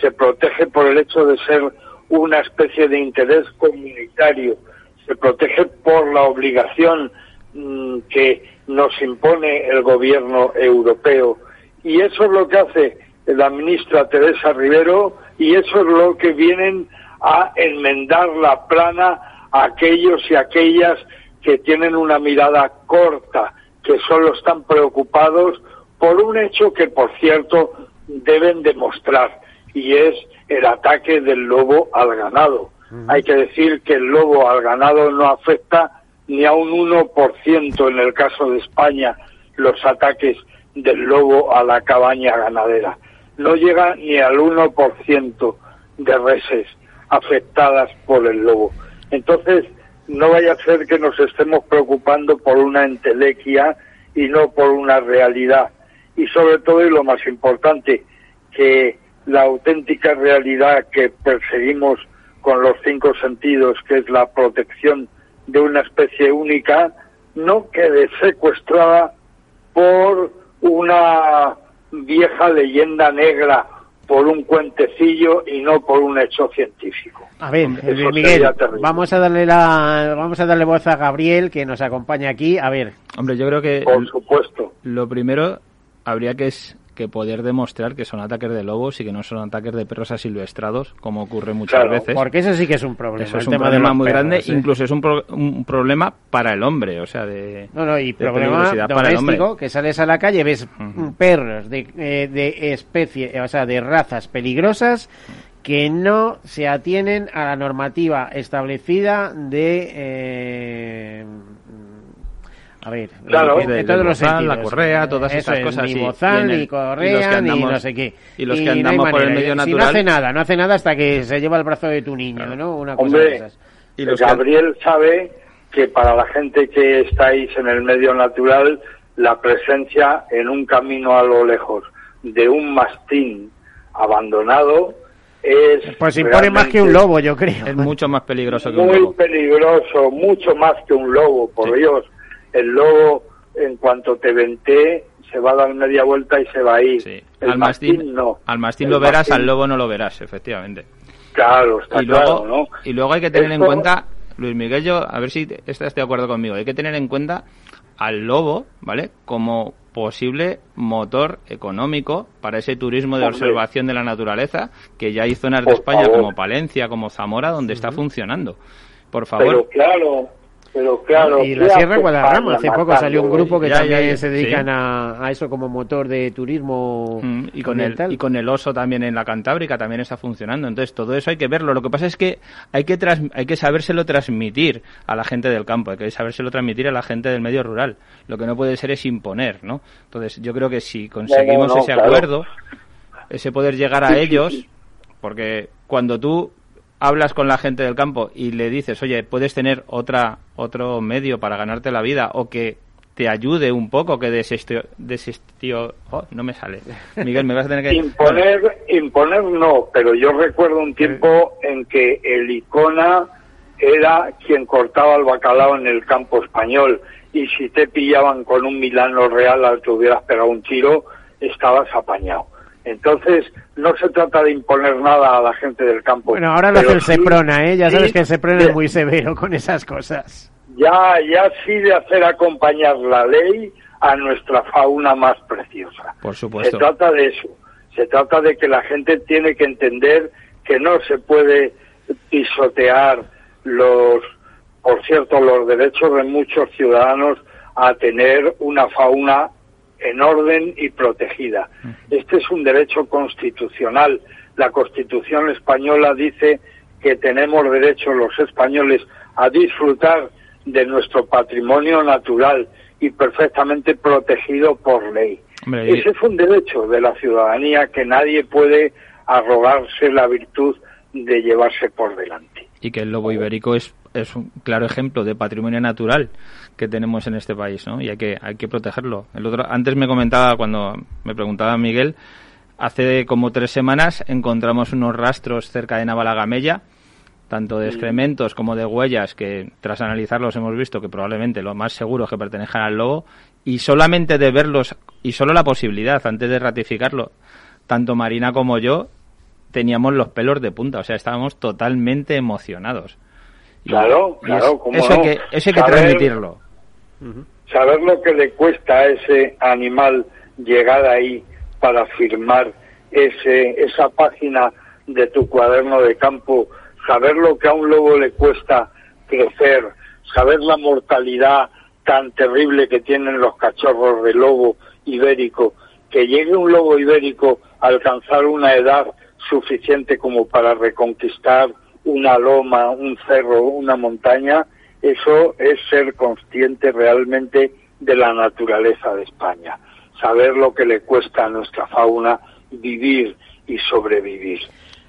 Se protege por el hecho de ser una especie de interés comunitario. Se protege por la obligación que nos impone el gobierno europeo. Y eso es lo que hace la ministra Teresa Rivero y eso es lo que vienen a enmendar la plana a aquellos y aquellas que tienen una mirada corta, que solo están preocupados por un hecho que, por cierto, deben demostrar, y es el ataque del lobo al ganado. Hay que decir que el lobo al ganado no afecta ni a un 1% en el caso de España los ataques del lobo a la cabaña ganadera. No llega ni al 1% de reses afectadas por el lobo. Entonces, no vaya a ser que nos estemos preocupando por una entelequia y no por una realidad. Y sobre todo, y lo más importante, que la auténtica realidad que perseguimos con los cinco sentidos, que es la protección de una especie única no quede secuestrada por una vieja leyenda negra, por un cuentecillo y no por un hecho científico. A ver, Miguel, vamos a darle la vamos a darle voz a Gabriel que nos acompaña aquí. A ver. Hombre, yo creo que por supuesto. Lo primero habría que es que poder demostrar que son ataques de lobos y que no son ataques de perros asilvestrados, como ocurre muchas veces. Porque eso sí que es un problema. Eso es un problema muy grande, incluso es un, un, problema para el hombre, o sea, de. No, no, y problema doméstico, que sales a la calle, ves perros de, eh, de especie, o sea, de razas peligrosas que no se atienen a la normativa establecida de eh, a ver, claro, de, todos los sentidos. la correa, todas esas cosas. Ni bozal, ni correa, ni no sé qué. Y los que andamos por el medio natural. Si no hace nada, no hace nada hasta que se lleva el brazo de tu niño, ¿no? Una cosa Hombre, de esas. Y los Gabriel sabe que para la gente que estáis en el medio natural, la presencia en un camino a lo lejos de un mastín abandonado es pues impone más que un lobo yo creo es mucho más peligroso que un lobo muy peligroso mucho más que un lobo por Dios el lobo en cuanto te vente se va a dar media vuelta y se va a ir. El al mastín, no. Al mastín lo verás, al lobo no lo verás, efectivamente. Claro, está y luego, claro, ¿no? Y luego hay que tener en cuenta, Luis Miguel, yo, a ver si estás de acuerdo conmigo, hay que tener en cuenta al lobo, ¿vale? Como posible motor económico para ese turismo de observación de la naturaleza, que ya hay zonas de España como Palencia, como Zamora, donde está funcionando. Por favor. Pero claro, pero claro, y la Sierra Guadarrama, hace poco salió un grupo que también se dedican a, eso como motor de turismo mm, y con el y con el oso también en la Cantábrica también está funcionando. Entonces todo eso hay que verlo. Lo que pasa es que hay que hay que sabérselo transmitir a la gente del campo, hay que sabérselo transmitir a la gente del medio rural. Lo que no puede ser es imponer, ¿no? Entonces yo creo que si conseguimos ese acuerdo, ese poder llegar a ellos, porque cuando tú hablas con la gente del campo y le dices, oye, puedes tener otra otro medio para ganarte la vida o que te ayude un poco, que desestio, desestio oh, no me sale. Miguel, me vas a tener que imponer, imponer no, pero yo recuerdo un tiempo en que el Icona era quien cortaba el bacalao en el campo español y si te pillaban con un Milano Real al que hubieras pegado un tiro, estabas apañado. Entonces, no se trata de imponer nada a la gente del campo. Bueno, ahora lo hace el Seprona, ¿eh? Ya sabes que el Seprona es muy severo con esas cosas. Ya, ya sí de hacer acompañar la ley a nuestra fauna más preciosa. Por supuesto. Se trata de eso. Se trata de que la gente tiene que entender que no se puede pisotear los, por cierto, los derechos de muchos ciudadanos a tener una fauna en orden y protegida. Este es un derecho constitucional. La Constitución española dice que tenemos derecho los españoles a disfrutar de nuestro patrimonio natural y perfectamente protegido por ley. Ese es un derecho de la ciudadanía que nadie puede arrogarse la virtud de llevarse por delante. Y que el lobo ibérico es, es un claro ejemplo de patrimonio natural que tenemos en este país, ¿no? Y hay que, hay que protegerlo. El otro, antes me comentaba, cuando me preguntaba Miguel, hace como tres semanas encontramos unos rastros cerca de Navalagamella, tanto de excrementos como de huellas, que tras analizarlos hemos visto que probablemente lo más seguro es que pertenezcan al lobo, y solamente de verlos, y solo la posibilidad, antes de ratificarlo, tanto Marina como yo, teníamos los pelos de punta, o sea, estábamos totalmente emocionados. Claro, claro, como eso, hay que, eso hay que transmitirlo. Saber lo que le cuesta a ese animal llegar ahí para firmar ese, esa página de tu cuaderno de campo, saber lo que a un lobo le cuesta crecer, saber la mortalidad tan terrible que tienen los cachorros de lobo ibérico, que llegue un lobo ibérico a alcanzar una edad suficiente como para reconquistar una loma, un cerro, una montaña, eso es ser consciente realmente de la naturaleza de España, saber lo que le cuesta a nuestra fauna vivir y sobrevivir.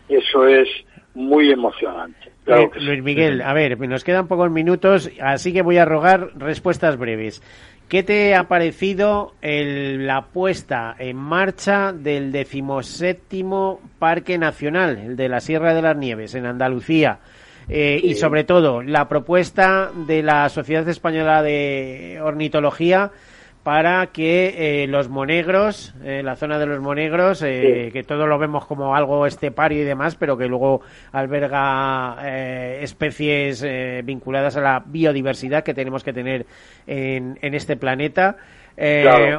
Eso es muy emocionante. Luis Miguel, a ver, nos quedan pocos minutos, así que voy a rogar respuestas breves. ¿Qué te ha parecido la puesta en marcha del decimoséptimo Parque Nacional, el de la Sierra de las Nieves, en Andalucía? Eh, y sobre todo la propuesta de la Sociedad Española de Ornitología para que eh, los monegros, eh, la zona de los monegros, eh, que todos lo vemos como algo estepario y demás, pero que luego alberga especies vinculadas a la biodiversidad que tenemos que tener en, en este planeta.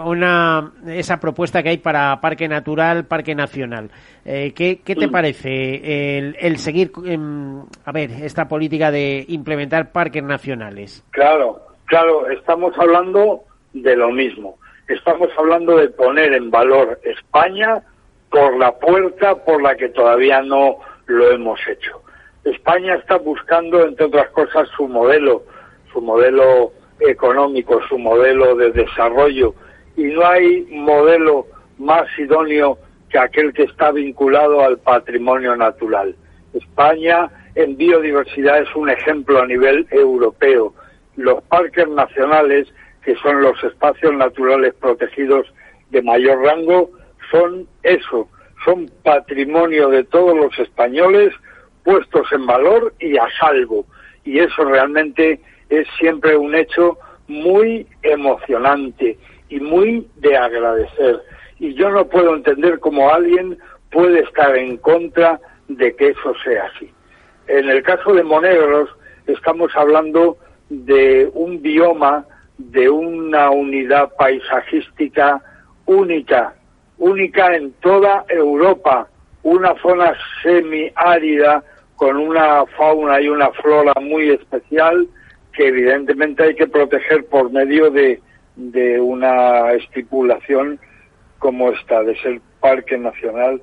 una esa propuesta que hay para parque natural, parque nacional. ¿qué, ¿qué, te mm. parece el, el seguir, em, a ver, esta política de implementar parques nacionales? Claro, claro, estamos hablando de lo mismo. Estamos hablando de poner en valor España por la puerta por la que todavía no lo hemos hecho. España está buscando, entre otras cosas, su modelo, su modelo económico, su modelo de desarrollo, y no hay modelo más idóneo que aquel que está vinculado al patrimonio natural. España en biodiversidad es un ejemplo a nivel europeo. Los parques nacionales que son los espacios naturales protegidos de mayor rango, son eso, son patrimonio de todos los españoles puestos en valor y a salvo. Y eso realmente es siempre un hecho muy emocionante y muy de agradecer. Y yo no puedo entender cómo alguien puede estar en contra de que eso sea así. En el caso de Monegros estamos hablando de un bioma de una unidad paisajística única, única en toda Europa, una zona semiárida con una fauna y una flora muy especial que evidentemente hay que proteger por medio de, de una estipulación como esta, de ser parque nacional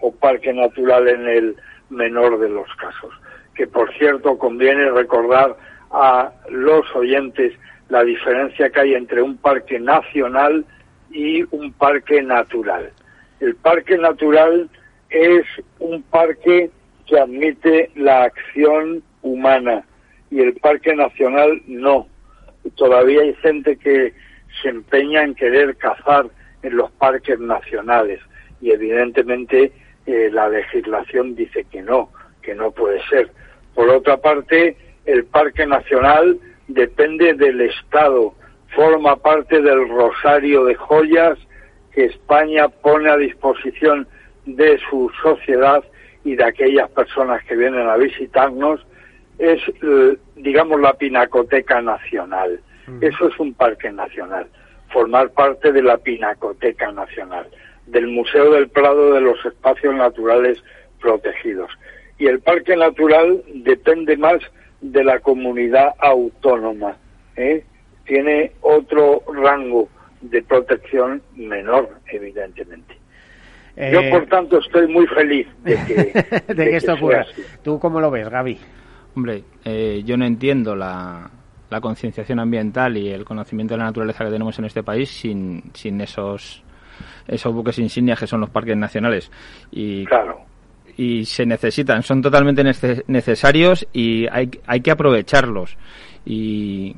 o parque natural en el menor de los casos. Que por cierto conviene recordar a los oyentes la diferencia que hay entre un parque nacional y un parque natural. El parque natural es un parque que admite la acción humana y el parque nacional no. Todavía hay gente que se empeña en querer cazar en los parques nacionales y evidentemente eh, la legislación dice que no, que no puede ser. Por otra parte, el parque nacional depende del Estado, forma parte del rosario de joyas que España pone a disposición de su sociedad y de aquellas personas que vienen a visitarnos, es, eh, digamos, la pinacoteca nacional. Mm. Eso es un parque nacional, formar parte de la pinacoteca nacional, del Museo del Prado de los Espacios Naturales Protegidos. Y el parque natural depende más de la comunidad autónoma. ¿eh? Tiene otro rango de protección menor, evidentemente. Yo, por eh, tanto, estoy muy feliz de que, de, que esto ocurra. ¿Tú cómo lo ves, Gaby? Hombre, eh, yo no entiendo la, la concienciación ambiental y el conocimiento de la naturaleza que tenemos en este país sin, sin esos esos buques insignias que son los parques nacionales. Y claro y se necesitan, son totalmente necesarios y hay, hay que aprovecharlos. Y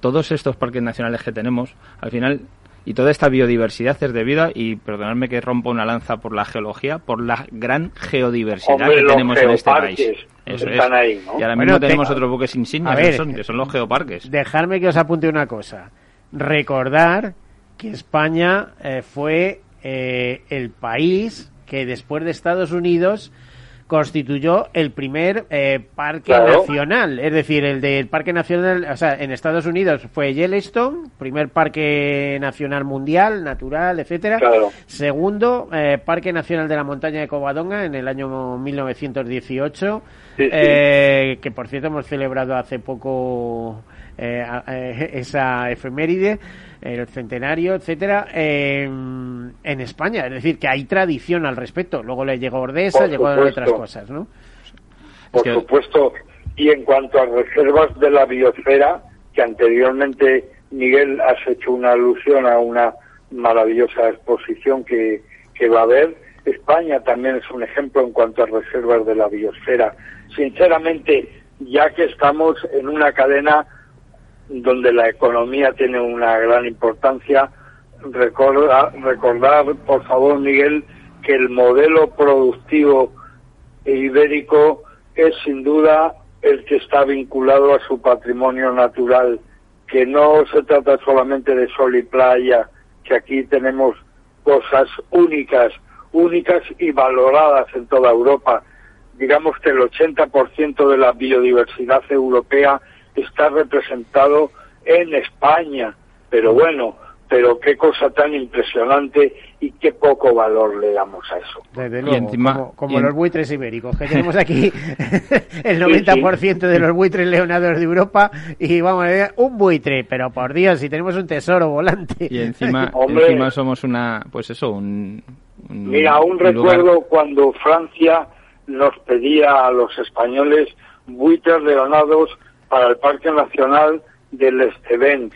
todos estos parques nacionales que tenemos, al final, y toda esta biodiversidad es debida, y perdonadme que rompa una lanza por la geología, por la gran geodiversidad que tenemos en este país. Eso es. Ahí, Y ahora mismo tenemos otros buques insignias que, son, que son los geoparques. Dejarme que os apunte una cosa. Recordar que España eh, fue eh, el país que después de Estados Unidos constituyó el primer eh, parque nacional, es decir, el del parque nacional, o sea, en Estados Unidos fue Yellowstone, primer parque nacional mundial, natural, etcétera. Segundo, eh, parque nacional de la montaña de Covadonga en el año 1918, eh, que por cierto hemos celebrado hace poco esa efeméride el centenario, etcétera, en España. Es decir, que hay tradición al respecto. Luego le llegó Ordesa, llegó otras cosas, ¿no? Por supuesto. Y en cuanto a reservas de la biosfera, que anteriormente, Miguel, has hecho una alusión a una maravillosa exposición que, que va a haber, España también es un ejemplo en cuanto a reservas de la biosfera. Sinceramente, ya que estamos en una cadena donde la economía tiene una gran importancia. Recordar, recordar, por favor, Miguel, que el modelo productivo ibérico es sin duda el que está vinculado a su patrimonio natural que no se trata solamente de sol y playa, que aquí tenemos cosas únicas, únicas y valoradas en toda Europa. Digamos que el 80% de la biodiversidad europea está representado en España, pero bueno, pero qué cosa tan impresionante y qué poco valor le damos a eso. Desde luego, como, los buitres ibéricos, que tenemos aquí el 90% de los buitres leonados de Europa y vamos a ver, un buitre, pero por Dios, si tenemos un tesoro volante. Y encima, encima somos una, pues eso, un... Mira, aún recuerdo cuando Francia nos pedía a los españoles buitres leonados para el Parque Nacional del Estevens.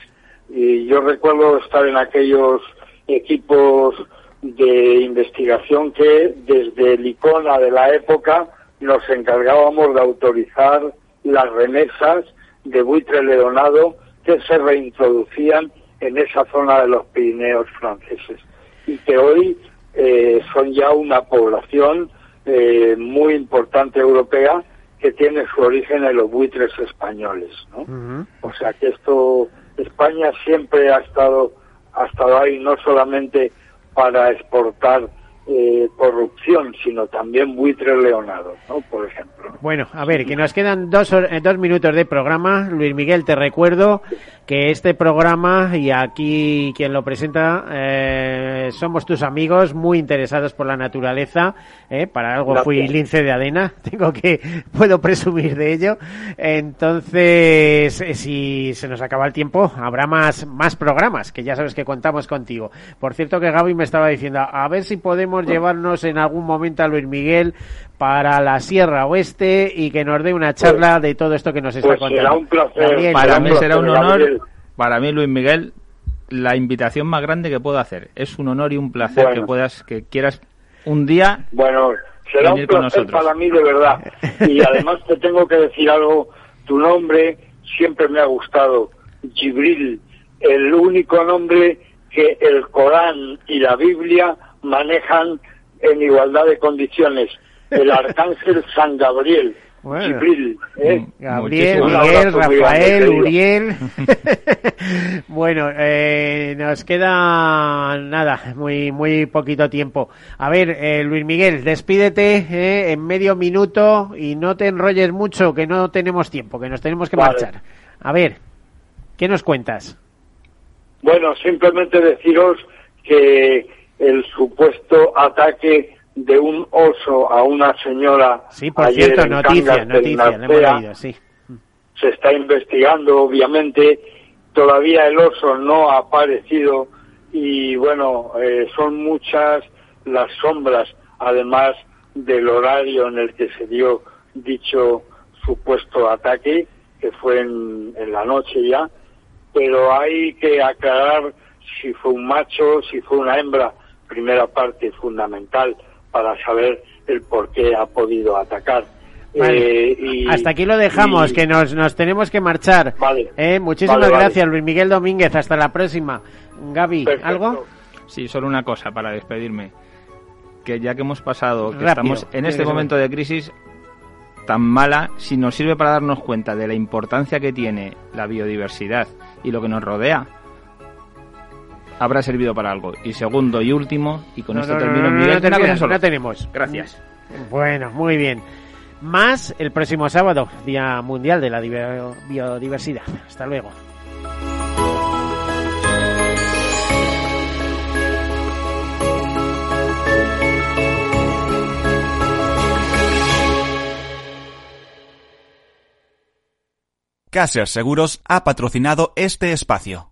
Y yo recuerdo estar en aquellos equipos de investigación que desde el ICONA de la época nos encargábamos de autorizar las remesas de buitre leonado que se reintroducían en esa zona de los Pirineos franceses. Y que hoy eh, son ya una población eh, muy importante europea que tiene su origen en los buitres españoles, ¿no? O sea que esto España siempre ha estado, ha estado ahí no solamente para exportar eh, corrupción, sino también buitre leonado, ¿no? por ejemplo. Bueno, a ver, que nos quedan dos, eh, dos minutos de programa. Luis Miguel, te recuerdo que este programa y aquí quien lo presenta eh, somos tus amigos muy interesados por la naturaleza. Eh, para algo fui lince de Adena, tengo que puedo presumir de ello. Entonces, si se nos acaba el tiempo, habrá más más programas que ya sabes que contamos contigo. Por cierto que Gaby me estaba diciendo a ver si podemos llevarnos en algún momento a Luis Miguel para la Sierra Oeste y que nos dé una charla de todo esto que nos está pues contando. para mí será un honor, para mí Luis Miguel, la invitación más grande que puedo hacer. Es un honor y un placer que puedas, que quieras un día. Bueno, será un placer para mí de verdad. Y además te tengo que decir algo. Tu nombre siempre me ha gustado, Gibril, el único nombre que el Corán y la Biblia manejan en igualdad de condiciones. El arcángel San Gabriel. Bueno. ¿eh? Mm, Gabriel, Miguel, Rafael, Uriel. bueno, eh, nos queda nada, muy muy poquito tiempo. A ver, eh, Luis Miguel, despídete eh, en medio minuto y no te enrolles mucho, que no tenemos tiempo, que nos tenemos que marchar. A ver, ¿qué nos cuentas? Bueno, simplemente deciros que el supuesto ataque de un oso a una señora. Sí, por cierto, noticia, noticia, sí. Se está investigando, obviamente. Todavía el oso no ha aparecido y bueno, eh, son muchas las sombras, además del horario en el que se dio dicho supuesto ataque, que fue en, en la noche ya, pero hay que aclarar si fue un macho, si fue una hembra, primera parte fundamental para saber el por qué ha podido atacar. Eh, Hasta aquí lo dejamos, que nos, nos tenemos que marchar. Vale. Eh, muchísimas gracias, Luis Miguel Domínguez. Hasta la próxima. Gaby, ¿algo? Sí, solo una cosa para despedirme. Que ya que hemos pasado, que estamos en este momento de crisis tan mala, si nos sirve para darnos cuenta de la importancia que tiene la biodiversidad y lo que nos rodea, habrá servido para algo. Y segundo y último, y con esto termino no, no, tenemos. Gracias. Bueno, muy bien. Más el próximo sábado, Día Mundial de la Biodiversidad. Hasta luego. Caser Seguros ha patrocinado este espacio.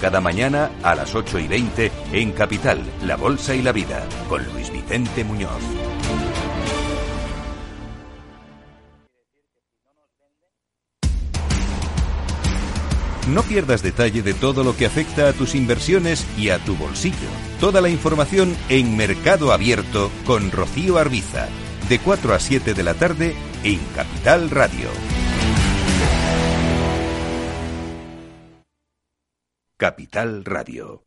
cada mañana a las 8 y 20 en Capital, La Bolsa y la Vida, con Luis Vicente Muñoz. No pierdas detalle de todo lo que afecta a tus inversiones y a tu bolsillo. Toda la información en Mercado Abierto con Rocío Arbiza, de 4 a 7 de la tarde en Capital Radio. Capital Radio.